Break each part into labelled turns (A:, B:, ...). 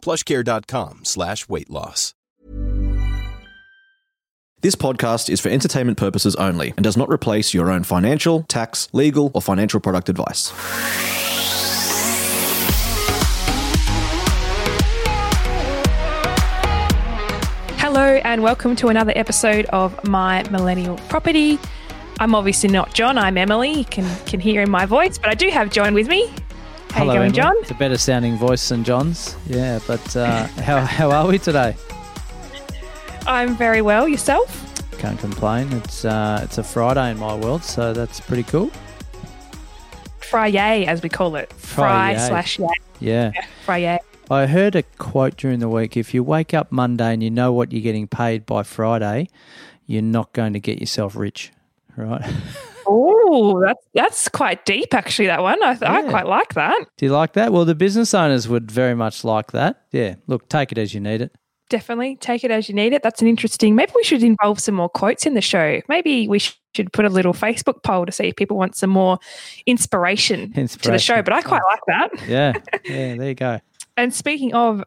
A: plushcare.com slash weight loss.
B: This podcast is for entertainment purposes only and does not replace your own financial, tax, legal, or financial product advice.
C: Hello, and welcome to another episode of My Millennial Property. I'm obviously not John, I'm Emily. You can, can hear in my voice, but I do have John with me. How
D: Hello,
C: you going, John?
D: It's a better sounding voice than John's. Yeah, but uh, how, how are we today?
C: I'm very well. Yourself?
D: Can't complain. It's uh, it's a Friday in my world, so that's pretty cool.
C: Friday, as we call it. Fry slash yay.
D: Yeah.
C: Friday.
D: I heard a quote during the week if you wake up Monday and you know what you're getting paid by Friday, you're not going to get yourself rich, right?
C: Oh, that's that's quite deep, actually. That one, I, I quite like that.
D: Do you like that? Well, the business owners would very much like that. Yeah. Look, take it as you need it.
C: Definitely take it as you need it. That's an interesting. Maybe we should involve some more quotes in the show. Maybe we should put a little Facebook poll to see if people want some more inspiration, to the show. But I quite oh. like that.
D: Yeah. Yeah. There you go.
C: And speaking of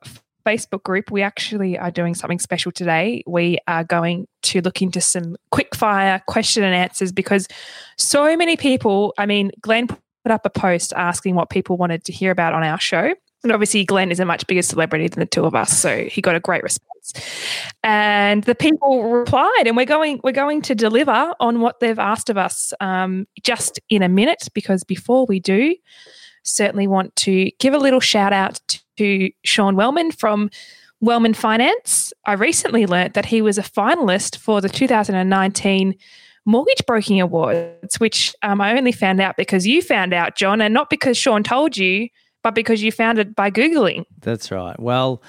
C: Facebook group, we actually are doing something special today. We are going to look into some quick fire question and answers because so many people, I mean, Glen put up a post asking what people wanted to hear about on our show. And obviously, Glen is a much bigger celebrity than the two of us, so he got a great response. And the people replied, and we're going we're going to deliver on what they've asked of us um, just in a minute. Because before we do, certainly want to give a little shout out to Sean Wellman from Wellman Finance. I recently learnt that he was a finalist for the 2019 Mortgage Broking Awards, which um, I only found out because you found out, John, and not because Sean told you, but because you found it by Googling.
D: That's right. Well,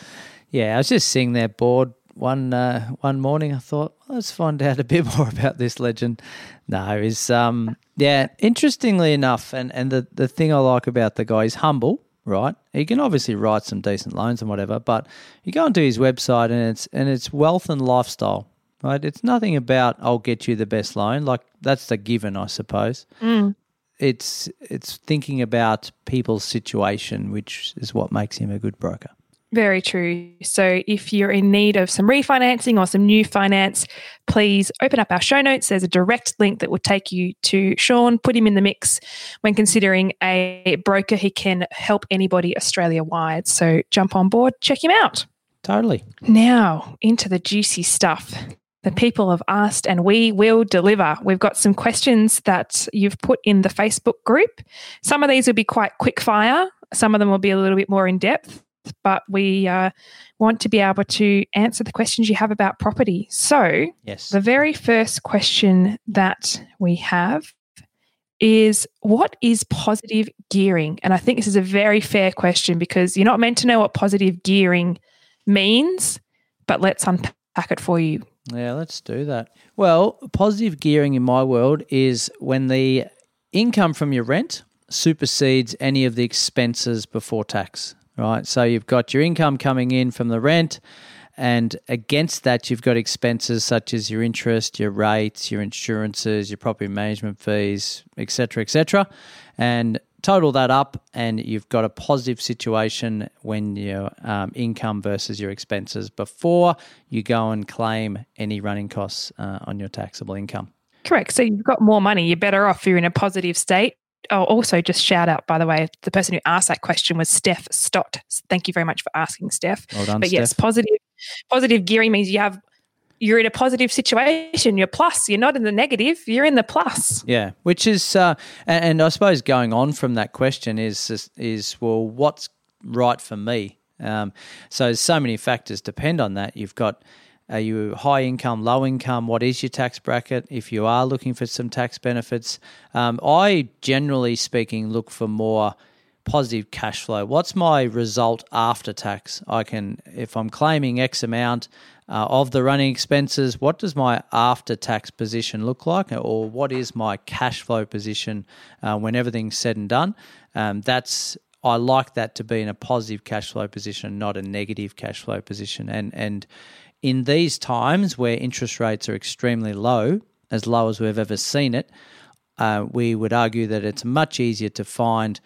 D: yeah, I was just sitting there bored one uh, one morning. I thought, well, let's find out a bit more about this legend. No, is um yeah, interestingly enough, and and the the thing I like about the guy is humble. Right, he can obviously write some decent loans and whatever, but you go onto his website and it's and it's wealth and lifestyle. Right, it's nothing about I'll get you the best loan. Like that's the given, I suppose it's it's thinking about people's situation, which is what makes him a good broker.
C: Very true. So if you're in need of some refinancing or some new finance, please open up our show notes. There's a direct link that will take you to Sean. Put him in the mix when considering a broker. He can help anybody Australia wide. So jump on board, check him out.
D: Totally.
C: Now, into the juicy stuff. The people have asked, and we will deliver. We've got some questions that you've put in the Facebook group. Some of these will be quite quick fire, some of them will be a little bit more in depth, but we uh, want to be able to answer the questions you have about property. So,
D: Yes.
C: the very first question that we have is what is positive gearing? And I think this is a very fair question because you're not meant to know what positive gearing means, but let's unpack it for you.
D: Yeah, let's do that. Well, positive gearing in my world is when the income from your rent supersedes any of the expenses before tax, right? So you've got your income coming in from the rent, and against that, you've got expenses such as your interest, your rates, your insurances, your property management fees, etc., etc. And total that up, and you've got a positive situation when your um, income versus your expenses before you go and claim any running costs uh, on your taxable income.
C: Correct. So you've got more money, you're better off, you're in a positive state. Oh, also, just shout out, by the way, the person who asked that question was Steph Stott. Thank you very much for asking, Steph.
D: Well done,
C: but yes, positive positive gearing means you have you're in a positive situation. You're plus. You're not in the negative. You're in the plus.
D: Yeah, which is, uh, and, and I suppose going on from that question is is, is well, what's right for me? Um, so so many factors depend on that. You've got are you high income, low income? What is your tax bracket? If you are looking for some tax benefits, um, I generally speaking look for more positive cash flow. What's my result after tax? I can, if I'm claiming X amount uh, of the running expenses, what does my after tax position look like, or what is my cash flow position uh, when everything's said and done? Um, that's I like that to be in a positive cash flow position, not a negative cash flow position. And and in these times where interest rates are extremely low, as low as we've ever seen it, uh, we would argue that it's much easier to find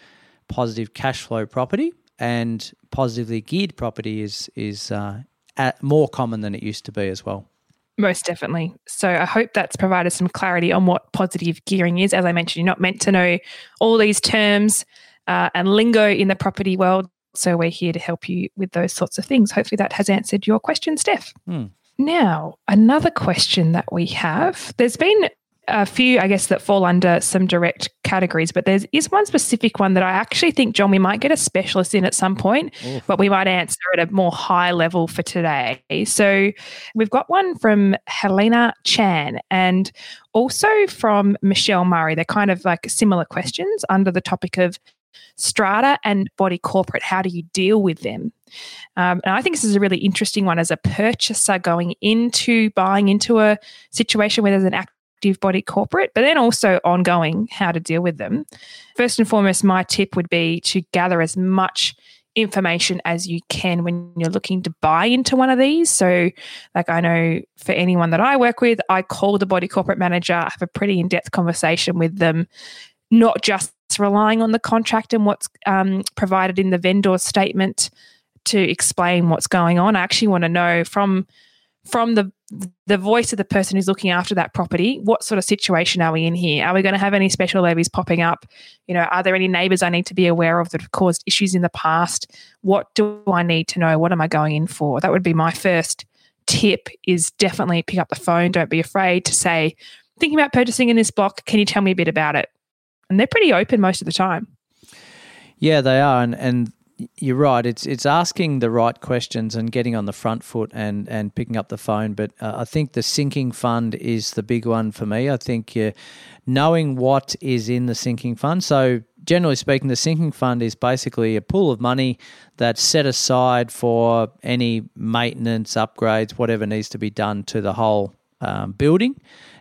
D: positive cash flow property and positively geared property is is uh, more common than it used to be as well.
C: Most definitely. So I hope that's provided some clarity on what positive gearing is. As I mentioned, you're not meant to know all these terms uh, and lingo in the property world. So we're here to help you with those sorts of things. Hopefully that has answered your question, Steph.
D: Hmm.
C: Now, another question that we have there's been a few, I guess, that fall under some direct categories, but there is one specific one that I actually think, John, we might get a specialist in at some point, Oof. but we might answer at a more high level for today. So we've got one from Helena Chan and also from Michelle Murray. They're kind of like similar questions under the topic of strata and body corporate. How do you deal with them? Um, and I think this is a really interesting one as a purchaser going into buying into a situation where there's an active body corporate, but then also ongoing how to deal with them. First and foremost, my tip would be to gather as much information as you can when you're looking to buy into one of these. So, like I know for anyone that I work with, I call the body corporate manager, have a pretty in depth conversation with them, not just relying on the contract and what's um, provided in the vendor statement to explain what's going on. I actually want to know from from the the voice of the person who's looking after that property what sort of situation are we in here? Are we going to have any special levies popping up? You know are there any neighbors i need to be aware of that have caused issues in the past? What do i need to know? What am i going in for? That would be my first tip is definitely pick up the phone. Don't be afraid to say thinking about purchasing in this block. Can you tell me a bit about it and they're pretty open most of the time
D: yeah they are and and you're right. It's it's asking the right questions and getting on the front foot and, and picking up the phone. But uh, I think the sinking fund is the big one for me. I think uh, knowing what is in the sinking fund. So generally speaking, the sinking fund is basically a pool of money that's set aside for any maintenance, upgrades, whatever needs to be done to the whole um, building.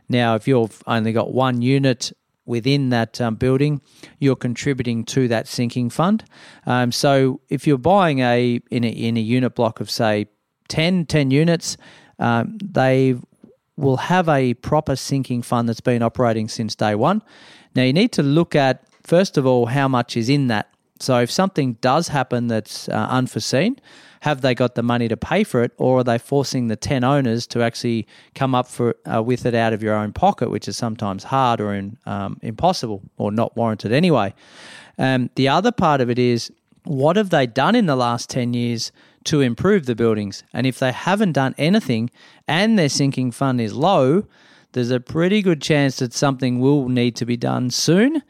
D: Now, if you've only got one unit within that um, building, you're contributing to that sinking fund. Um, so if you're buying a in a in a unit block of say 10, 10 units, um, they will have a proper sinking fund that's been operating since day one. Now you need to look at first of all how much is in that. So if something does happen that's uh, unforeseen, have they got the money to pay for it, or are they forcing the 10 owners to actually come up for uh, with it out of your own pocket, which is sometimes hard or in, um, impossible or not warranted anyway? Um, the other part of it is what have they done in the last 10 years to improve the buildings? And if they haven't done anything and their sinking fund is low, there's a pretty good chance that something will need to be done soon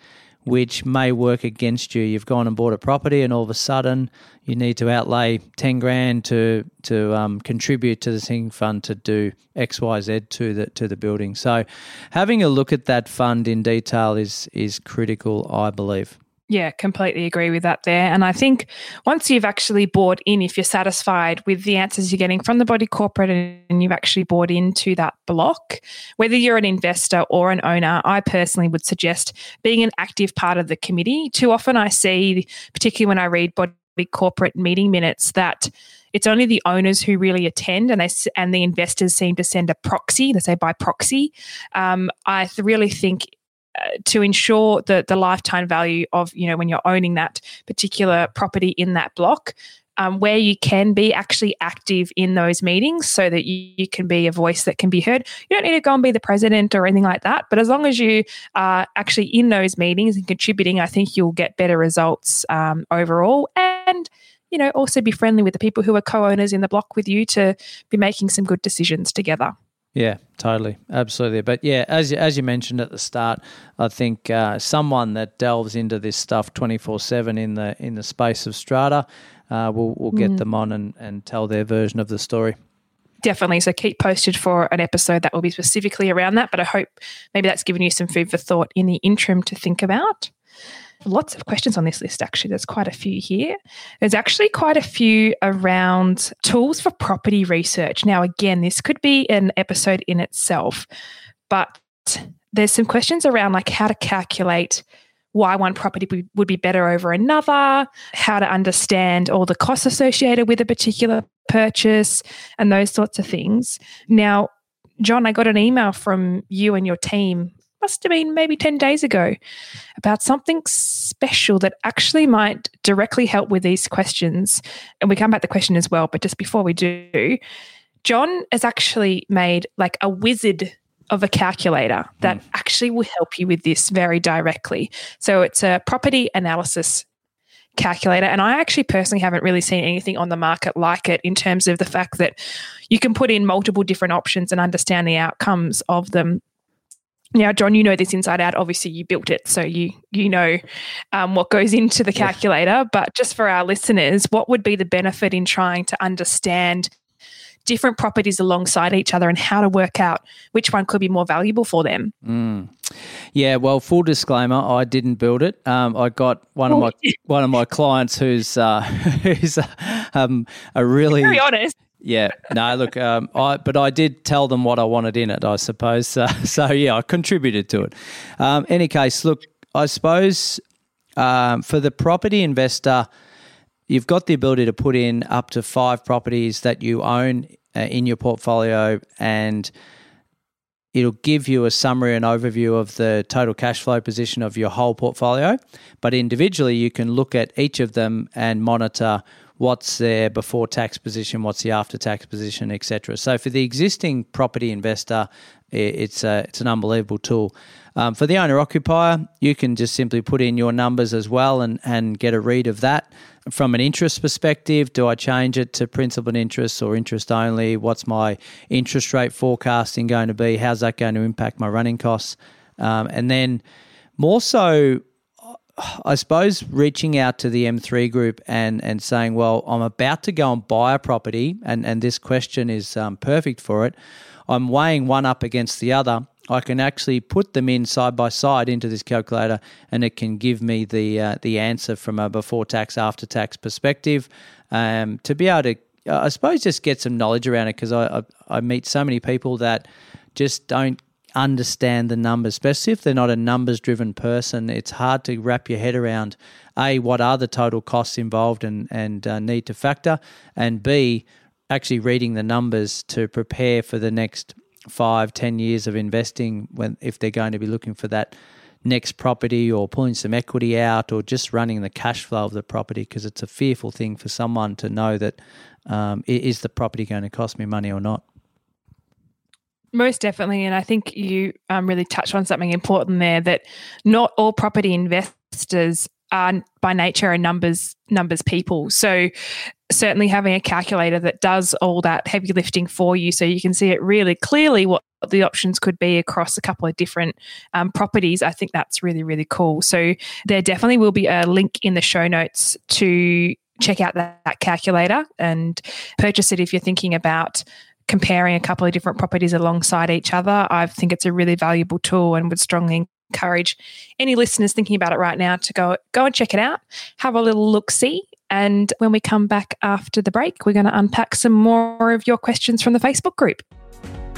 D: which may work against you. You've gone and bought a property, and all of a sudden you need to outlay ten grand to to um, contribute to the sinking fund to do X, Y, Z to the to the building. So, having a look at that fund in detail is is critical, I believe.
C: Yeah, completely agree with that there. And I think once you've actually bought in, if you're satisfied with the answers you're getting from the body corporate and you've actually bought into that block, whether you're an investor or an owner, I personally would suggest being an active part of the committee. Too often I see, particularly when I read body corporate meeting minutes, that it's only the owners who really attend and they and the investors seem to send a proxy they say by proxy um, i really think to ensure the the lifetime value of you know when you're owning that particular property in that block um, where you can be actually active in those meetings so that you, you, can be a voice that can be heard. You don't need to go and be the president or anything like that, but as long as you are actually in those meetings and contributing, I think you'll get better results um, overall. And you know, also be friendly with the people who are co-owners in the block with you to be making some good decisions together.
D: Yeah, totally, absolutely. But yeah, as as you mentioned at the start, I think uh, someone that delves into this stuff twenty four seven in the in the space of strata uh, will will get mm. them on and, and tell their version of the story.
C: Definitely. So keep posted for an episode that will be specifically around that. But I hope maybe that's given you some food for thought in the interim to think about. Lots of questions on this list, actually. There's quite a few here. There's actually quite a few around tools for property research. Now, again, this could be an episode in itself, but there's some questions around like how to calculate why one property would be better over another, how to understand all the costs associated with a particular purchase, and those sorts of things. Now, John, I got an email from you and your team must have been maybe 10 days ago about something special that actually might directly help with these questions. And we come back to the question as well. But just before we do, John has actually made like a wizard of a calculator that mm. actually will help you with this very directly. So it's a property analysis calculator. And I actually personally haven't really seen anything on the market like it in terms of the fact that you can put in multiple different options and understand the outcomes of them now, John, you know this inside out. Obviously, you built it, so you you know um, what goes into the calculator. Yeah. But just for our listeners, what would be the benefit in trying to understand different properties alongside each other and how to work out which one could be more valuable for them?
D: Mm. Yeah, well, full disclaimer, I didn't build it. Um, I got one of my one of my clients who's uh, who's um, a really
C: very honest
D: yeah, no, look, um, I but I did tell them what I wanted in it, I suppose. Uh, so yeah, I contributed to it. Um, any case, look, I suppose um, for the property investor, you've got the ability to put in up to five properties that you own uh, in your portfolio, and it'll give you a summary and overview of the total cash flow position of your whole portfolio. But individually, you can look at each of them and monitor what's their before tax position, what's the after tax position, etc. So for the existing property investor, it's a, it's an unbelievable tool. Um, for the owner occupier, you can just simply put in your numbers as well and, and get a read of that. From an interest perspective, do I change it to principal and interest or interest only? What's my interest rate forecasting going to be? How's that going to impact my running costs? Um, and then more so, I suppose reaching out to the M3 group and, and saying, well, I'm about to go and buy a property, and, and this question is um, perfect for it. I'm weighing one up against the other. I can actually put them in side by side into this calculator, and it can give me the uh, the answer from a before tax, after tax perspective. Um, to be able to, I suppose, just get some knowledge around it because I, I I meet so many people that just don't understand the numbers, especially if they're not a numbers driven person. It's hard to wrap your head around A, what are the total costs involved and, and uh, need to factor, and B, actually reading the numbers to prepare for the next five, ten years of investing when if they're going to be looking for that next property or pulling some equity out or just running the cash flow of the property because it's a fearful thing for someone to know that um, is the property going to cost me money or not.
C: Most definitely. And I think you um, really touched on something important there that not all property investors are by nature are numbers numbers people. So certainly having a calculator that does all that heavy lifting for you so you can see it really clearly what the options could be across a couple of different um, properties i think that's really really cool so there definitely will be a link in the show notes to check out that, that calculator and purchase it if you're thinking about comparing a couple of different properties alongside each other. I think it's a really valuable tool and would strongly encourage any listeners thinking about it right now to go go and check it out, have a little look see. And when we come back after the break, we're going to unpack some more of your questions from the Facebook group.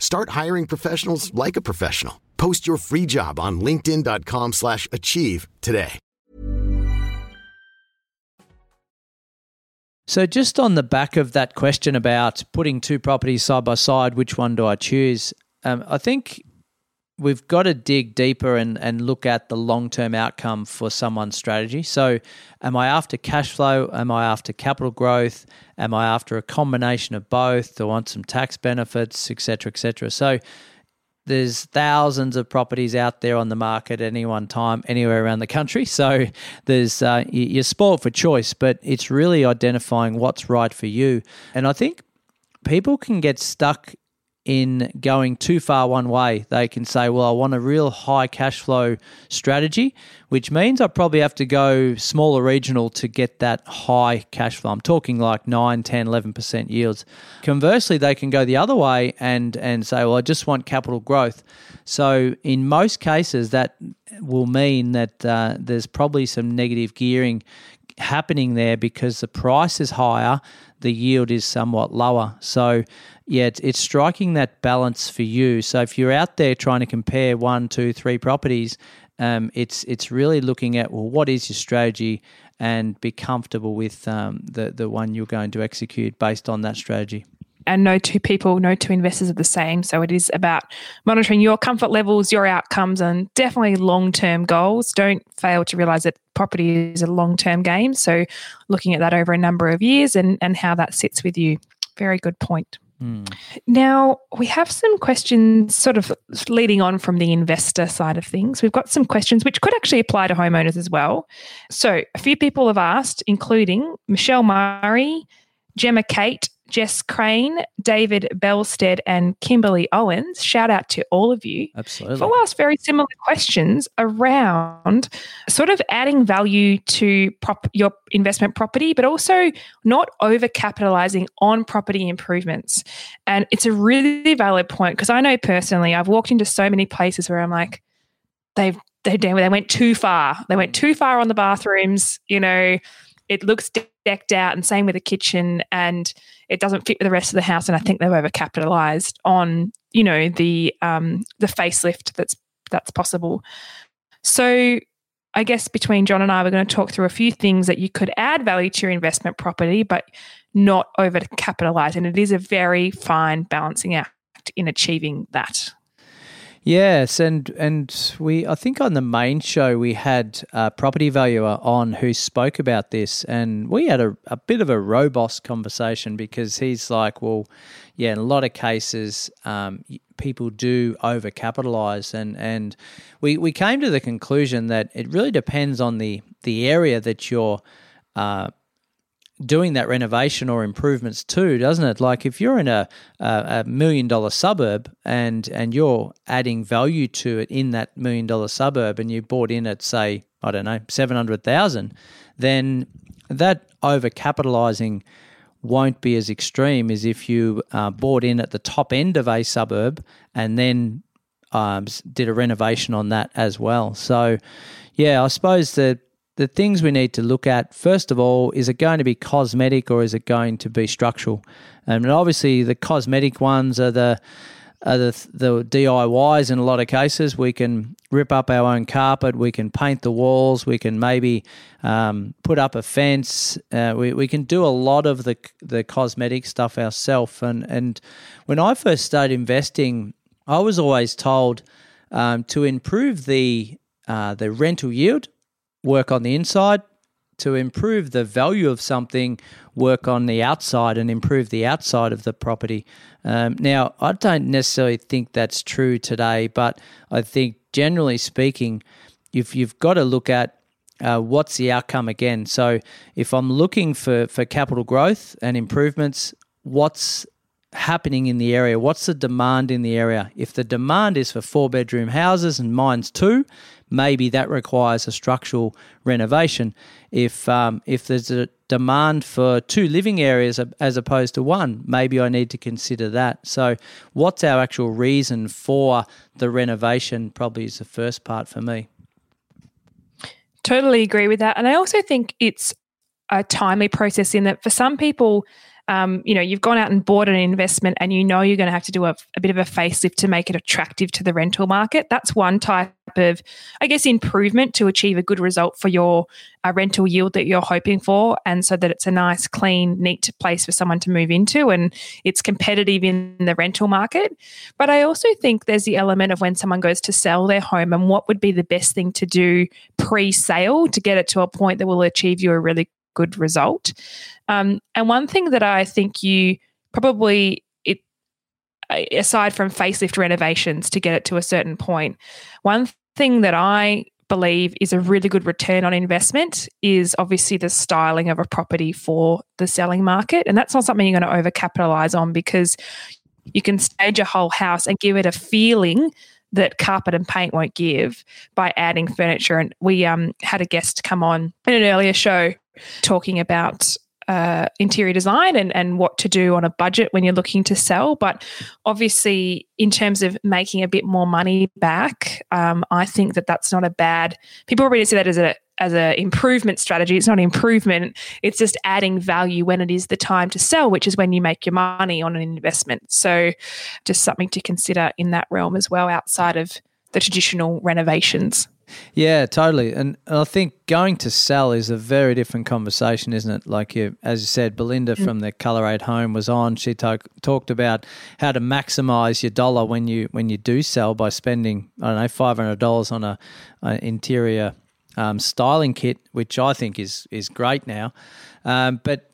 E: Start hiring professionals like a professional. Post your free job on linkedin.com slash achieve today.
D: So, just on the back of that question about putting two properties side by side, which one do I choose? Um, I think we've got to dig deeper and, and look at the long term outcome for someone's strategy. So, am I after cash flow? Am I after capital growth? Am I after a combination of both? Do I want some tax benefits, etc., etc.? So, there's thousands of properties out there on the market at any one time, anywhere around the country. So there's uh, you're spoiled for choice, but it's really identifying what's right for you. And I think people can get stuck in going too far one way. They can say, well, I want a real high cash flow strategy, which means I probably have to go smaller regional to get that high cash flow. I'm talking like 9, 10, 11% yields. Conversely, they can go the other way and, and say, well, I just want capital growth. So in most cases, that will mean that uh, there's probably some negative gearing happening there because the price is higher, the yield is somewhat lower. So yeah, it's, it's striking that balance for you. So if you're out there trying to compare one, two, three properties, um, it's it's really looking at well, what is your strategy, and be comfortable with um, the the one you're going to execute based on that strategy.
C: And no two people, no two investors are the same. So it is about monitoring your comfort levels, your outcomes, and definitely long term goals. Don't fail to realize that property is a long term game. So looking at that over a number of years and, and how that sits with you. Very good point. Mm. Now, we have some questions sort of leading on from the investor side of things. We've got some questions which could actually apply to homeowners as well. So, a few people have asked, including Michelle Murray, Gemma Kate, Jess Crane, David Belstead, and Kimberly Owens. Shout out to all of you.
D: Absolutely.
C: For asked very similar questions around sort of adding value to prop, your investment property, but also not over capitalizing on property improvements. And it's a really valid point because I know personally, I've walked into so many places where I'm like, they've they, they went too far. They went too far on the bathrooms. You know, it looks decked out, and same with the kitchen, and it doesn't fit with the rest of the house. And I think they've overcapitalized on you know the um, the facelift that's that's possible. So I guess between John and I, we're going to talk through a few things that you could add value to your investment property, but not over capitalize. And it is a very fine balancing act in achieving that.
D: Yes, and and we I think on the main show we had a property valuer on who spoke about this, and we had a, a bit of a robust conversation because he's like, well, yeah, in a lot of cases, um, people do overcapitalize, and and we we came to the conclusion that it really depends on the the area that you're. Uh, doing that renovation or improvements too, doesn't it? Like if you're in a, a, million dollar suburb and and you're adding value to it in that million dollar suburb, and you bought in at say I don't know seven hundred thousand, then that over capitalizing won't be as extreme as if you uh, bought in at the top end of a suburb and then um, did a renovation on that as well. So, yeah, I suppose that the things we need to look at first of all is it going to be cosmetic or is it going to be structural and obviously the cosmetic ones are the are the, the DIYs in a lot of cases. We can rip up our own carpet, we can paint the walls, we can maybe um, put up a fence. Uh, we, we can do a lot of the the cosmetic stuff ourselves. And and when I first started investing, I was always told um, to improve the uh, the rental yield work on the inside. To improve the value of something, work on the outside and improve the outside of the property. Um, now, I don't necessarily think that's true today, but I think generally speaking, if you've got to look at uh, what's the outcome again. So, if I'm looking for, for capital growth and improvements, what's happening in the area? What's the demand in the area? If the demand is for four bedroom houses and mine's two, maybe that requires a structural renovation. If um, if there's a demand for two living areas as opposed to one, maybe I need to consider that. So, what's our actual reason for the renovation? Probably is the first part for me.
C: Totally agree with that, and I also think it's a timely process in that for some people um, you know, you've gone out and bought an investment and you know you're going to have to do a, a, bit of a facelift to make it attractive to the rental market. That's one type of, I guess, improvement to achieve a good result for your uh, rental yield that you're hoping for. And so that it's a nice, clean, neat place for someone to move into and it's competitive in the rental market. But I also think there's the element of when someone goes to sell their home and what would be the best thing to do pre sale to get it to a point that will achieve you a really good result. Um, and one thing that I think you probably it aside from facelift renovations to get it to a certain point, one thing that I believe is a really good return on investment is obviously the styling of a property for the selling market. And that's not something you're going to overcapitalize on because you can stage a whole house and give it a feeling that carpet and paint won't give by adding furniture. And we um, had a guest come on in an earlier show talking about uh, interior design and, and what to do on a budget when you're looking to sell. But obviously, in terms of making a bit more money back, um, I think that that's not a bad. People already see that as a as an improvement strategy. It's not improvement. It's just adding value when it is the time to sell, which is when you make your money on an investment. So, just something to consider in that realm as well, outside of the traditional renovations.
D: Yeah, totally. And I think going to sell is a very different conversation, isn't it? Like you, as you said, Belinda mm. from the Color Home was on. She talk, talked about how to maximize your dollar when you when you do sell by spending I don't know five hundred dollars on a, a, interior um, styling kit, which I think is is great now. Um, but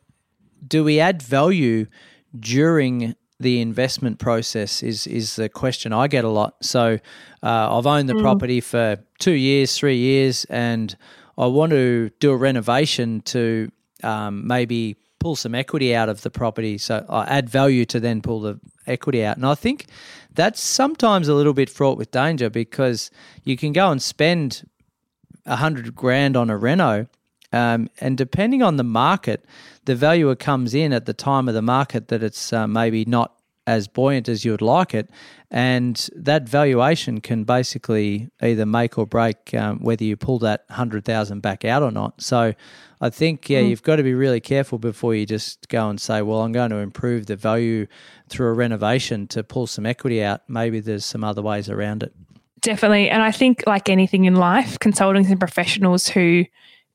D: do we add value during the investment process is is the question I get a lot. So uh, I've owned the mm. property for two years, three years, and I want to do a renovation to um, maybe pull some equity out of the property. So I add value to then pull the equity out. And I think that's sometimes a little bit fraught with danger because you can go and spend a hundred grand on a reno, um, and depending on the market, the valuer comes in at the time of the market that it's uh, maybe not as buoyant as you would like it. And that valuation can basically either make or break um, whether you pull that 100,000 back out or not. So I think, yeah, mm. you've got to be really careful before you just go and say, well, I'm going to improve the value through a renovation to pull some equity out. Maybe there's some other ways around it.
C: Definitely. And I think, like anything in life, consultants and professionals who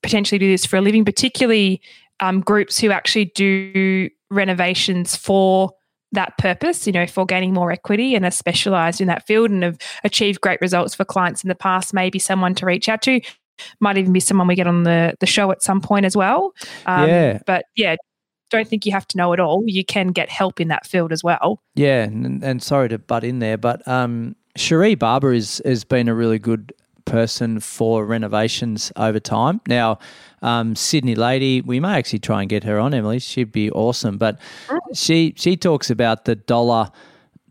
C: potentially do this for a living, particularly um, groups who actually do renovations for that purpose, you know, for gaining more equity and are specialized in that field and have achieved great results for clients in the past, maybe someone to reach out to. Might even be someone we get on the, the show at some point as well. Um, yeah. But yeah, don't think you have to know it all. You can get help in that field as well.
D: Yeah. And, and sorry to butt in there, but um, Cherie Barber is, has been a really good person for renovations over time. Now, um, Sydney lady, we may actually try and get her on, Emily. She'd be awesome. But she she talks about the dollar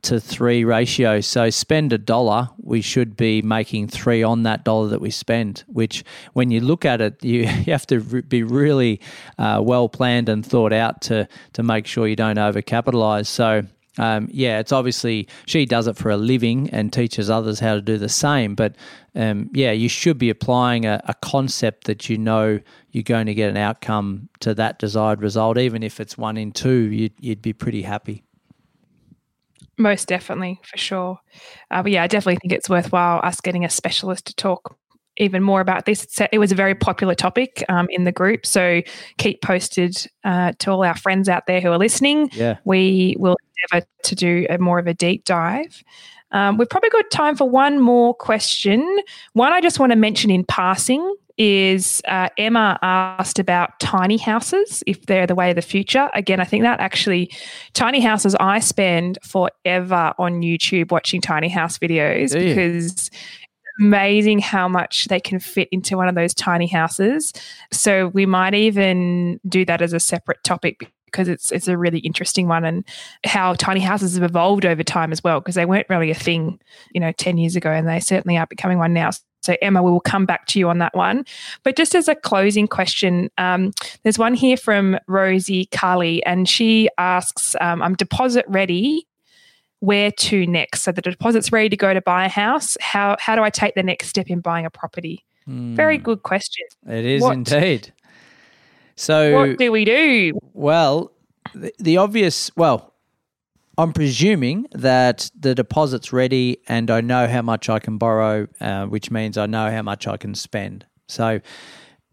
D: to three ratio. So spend a dollar, we should be making three on that dollar that we spend. Which, when you look at it, you, you have to be really uh, well planned and thought out to to make sure you don't overcapitalize. So um, yeah, it's obviously she does it for a living and teaches others how to do the same. But um, yeah, you should be applying a, a, concept that you know you're going to get an outcome to that desired result, even if it's one in two. You'd, you'd be pretty happy.
C: Most definitely, for sure. Uh, but yeah, I definitely think it's worthwhile us getting a specialist to talk even more about this. It was a very popular topic um, in the group. So keep posted uh, to all our friends out there who are listening.
D: Yeah.
C: We will endeavor to do a more of a deep dive. Um, we've probably got time for one more question. One I just want to mention in passing is uh, Emma asked about tiny houses, if they're the way of the future. Again, I think that actually, tiny houses, I spend forever on YouTube watching tiny house videos because amazing how much they can fit into one of those tiny houses. So we might even do that as a separate topic because it's it's a really interesting one and how tiny houses have evolved over time as well because they weren't really a thing, you know, 10 years ago and they certainly are becoming one now. So, Emma, we will come back to you on that one. But just as a closing question, um, there's one here from Rosie Carly, and she asks um, I'm deposit ready. Where to next? So, the deposit's ready to go to buy a house. How, how do I take the next step in buying a property? Mm. Very good question.
D: It is what, indeed. So,
C: what do we do?
D: Well, the, the obvious, well, I'm presuming that the deposit's ready and I know how much I can borrow, uh, which means I know how much I can spend. So,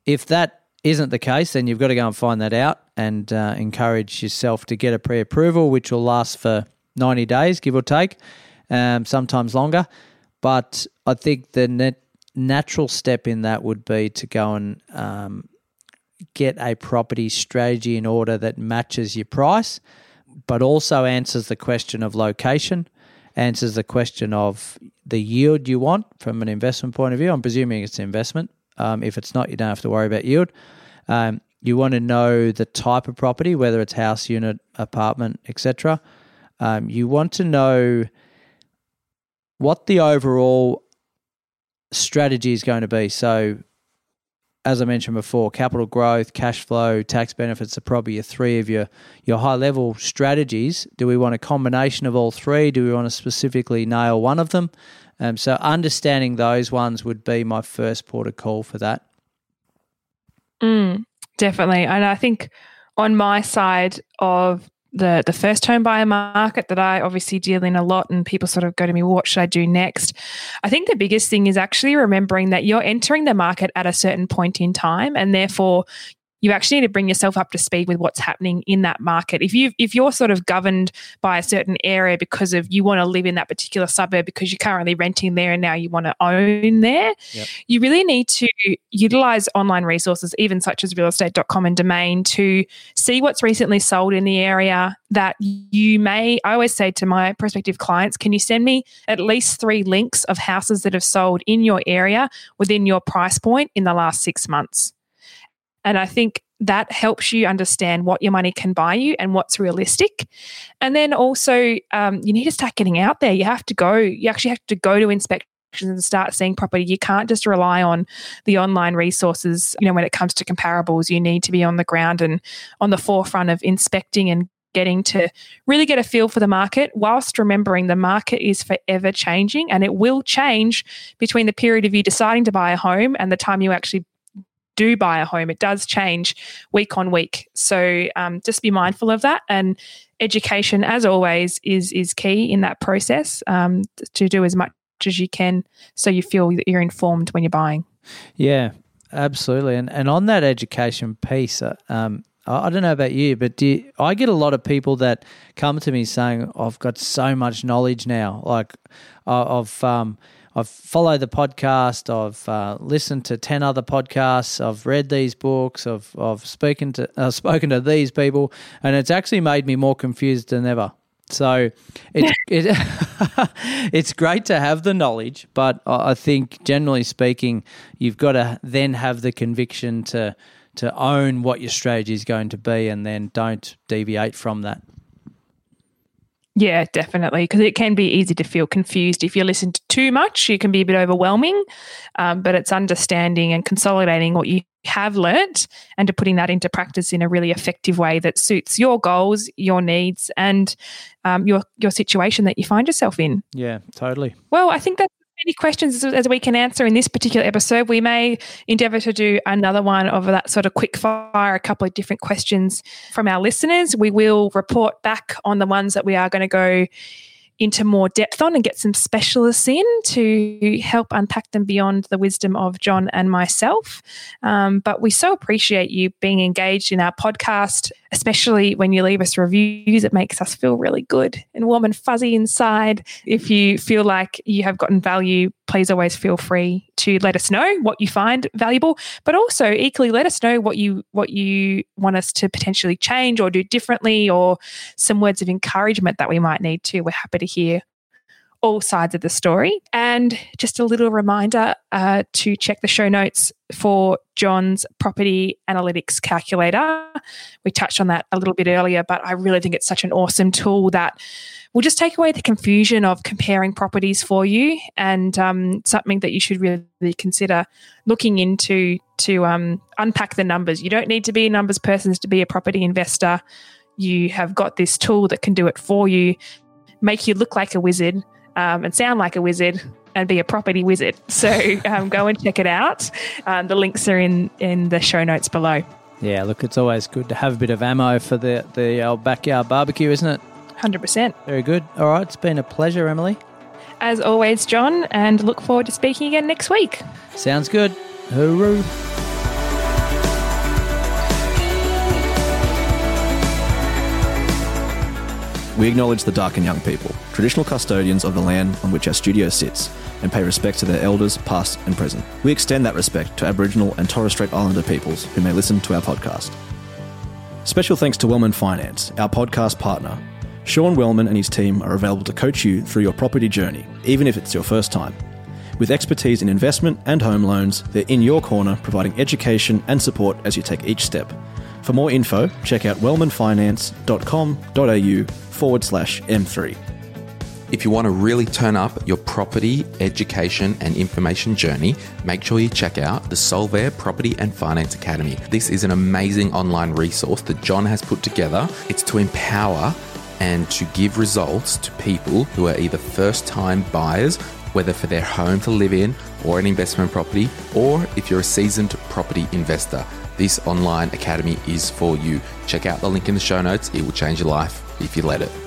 D: if that isn't the case, then you've got to go and find that out and uh, encourage yourself to get a pre approval, which will last for 90 days, give or take, um, sometimes longer. But I think the net natural step in that would be to go and um, get a property strategy in order that matches your price, but also answers the question of location, answers the question of the yield you want from an investment point of view. I'm presuming it's investment. Um, if it's not, you don't have to worry about yield. Um, you want to know the type of property, whether it's house, unit, apartment, etc. Um, you want to know what the overall strategy is going to be. So, as I mentioned before, capital growth, cash flow, tax benefits are probably your three of your, your high level strategies. Do we want a combination of all three? Do we want to specifically nail one of them? Um, so, understanding those ones would be my first port of call for that.
C: Mm, definitely. And I think on my side of the the first home buyer market that I obviously deal in a lot and people sort of go to me, well, what should I do next? I think the biggest thing is actually remembering that you're entering the market at a certain point in time and therefore you actually need to bring yourself up to speed with what's happening in that market. If you if you're sort of governed by a certain area because of you want to live in that particular suburb because you're currently renting there and now you want to own there, yep. you really need to utilize online resources, even such as realestate.com and domain, to see what's recently sold in the area that you may. I always say to my prospective clients, can you send me at least three links of houses that have sold in your area within your price point in the last six months? And I think that helps you understand what your money can buy you and what's realistic. And then also, um, you need to start getting out there. You have to go, you actually have to go to inspections and start seeing property. You can't just rely on the online resources. You know, when it comes to comparables, you need to be on the ground and on the forefront of inspecting and getting to really get a feel for the market whilst remembering the market is forever changing and it will change between the period of you deciding to buy a home and the time you actually do buy a home, it does change week on week. So um, just be mindful of that. And education, as always, is is key in that process um, to do as much as you can, so you feel that you're informed when you're buying.
D: Yeah, absolutely. And and on that education piece, uh, um, I don't know about you, but you, I get a lot of people that come to me saying, "I've got so much knowledge now, like uh, of." Um, I've followed the podcast. I've uh, listened to ten other podcasts. I've read these books. I've I've spoken to uh, spoken to these people, and it's actually made me more confused than ever. So it's it, it's great to have the knowledge, but I think generally speaking, you've got to then have the conviction to to own what your strategy is going to be, and then don't deviate from that.
C: Yeah, definitely. Because it can be easy to feel confused. If you listen to too much, it can be a bit overwhelming. Um, but it's understanding and consolidating what you have learnt and to putting that into practice in a really effective way that suits your goals, your needs, and um, your your situation that you find yourself in.
D: Yeah, totally.
C: Well, I think that many questions as we can answer in this particular episode. We may endeavour to do another one of that sort of quick fire, a couple of different questions from our listeners. We will report back on the ones that we are going to go into more depth on and get some specialists in to help unpack them beyond the wisdom of John and myself. Um, but we so appreciate you being engaged in our podcast, especially when you leave us reviews. It makes us feel really good and warm and fuzzy inside. If you feel like you have gotten value, please always feel free to let us know what you find valuable, but also equally let us know what you what you want us to potentially change or do differently or some words of encouragement that we might need to. We're happy to hear all sides of the story. And just a little reminder uh, to check the show notes for John's property analytics calculator. We touched on that a little bit earlier, but I really think it's such an awesome tool that will just take away the confusion of comparing properties for you and um, something that you should really consider looking into to um, unpack the numbers. You don't need to be a numbers person to be a property investor. You have got this tool that can do it for you, make you look like a wizard um, and sound like a wizard and be a property wizard. So um, go and check it out. Um, the links are in in the show notes below.
D: Yeah, look, it's always good to have a bit of ammo for the the old backyard barbecue, isn't it?
C: Hundred percent.
D: Very good. All right, it's been a pleasure, Emily.
C: As always, John, and look forward to speaking again next week.
D: Sounds good. Hooroo.
B: We acknowledge the Darkinjung people, traditional custodians of the land on which our studio sits, and pay respect to their elders, past and present. We extend that respect to Aboriginal and Torres Strait Islander peoples who may listen to our podcast. Special thanks to Wellman Finance, our podcast partner. Sean Wellman and his team are available to coach you through your property journey, even if it's your first time. With expertise in investment and home loans, they're in your corner providing education and support as you take each step. For more info, check out wellmanfinance.com.au forward slash M3.
F: If you want to really turn up your property, education, and information journey, make sure you check out the Solvere Property and Finance Academy. This is an amazing online resource that John has put together. It's to empower and to give results to people who are either first time buyers, whether for their home to live in or an investment property, or if you're a seasoned property investor. This online academy is for you. Check out the link in the show notes, it will change your life if you let it.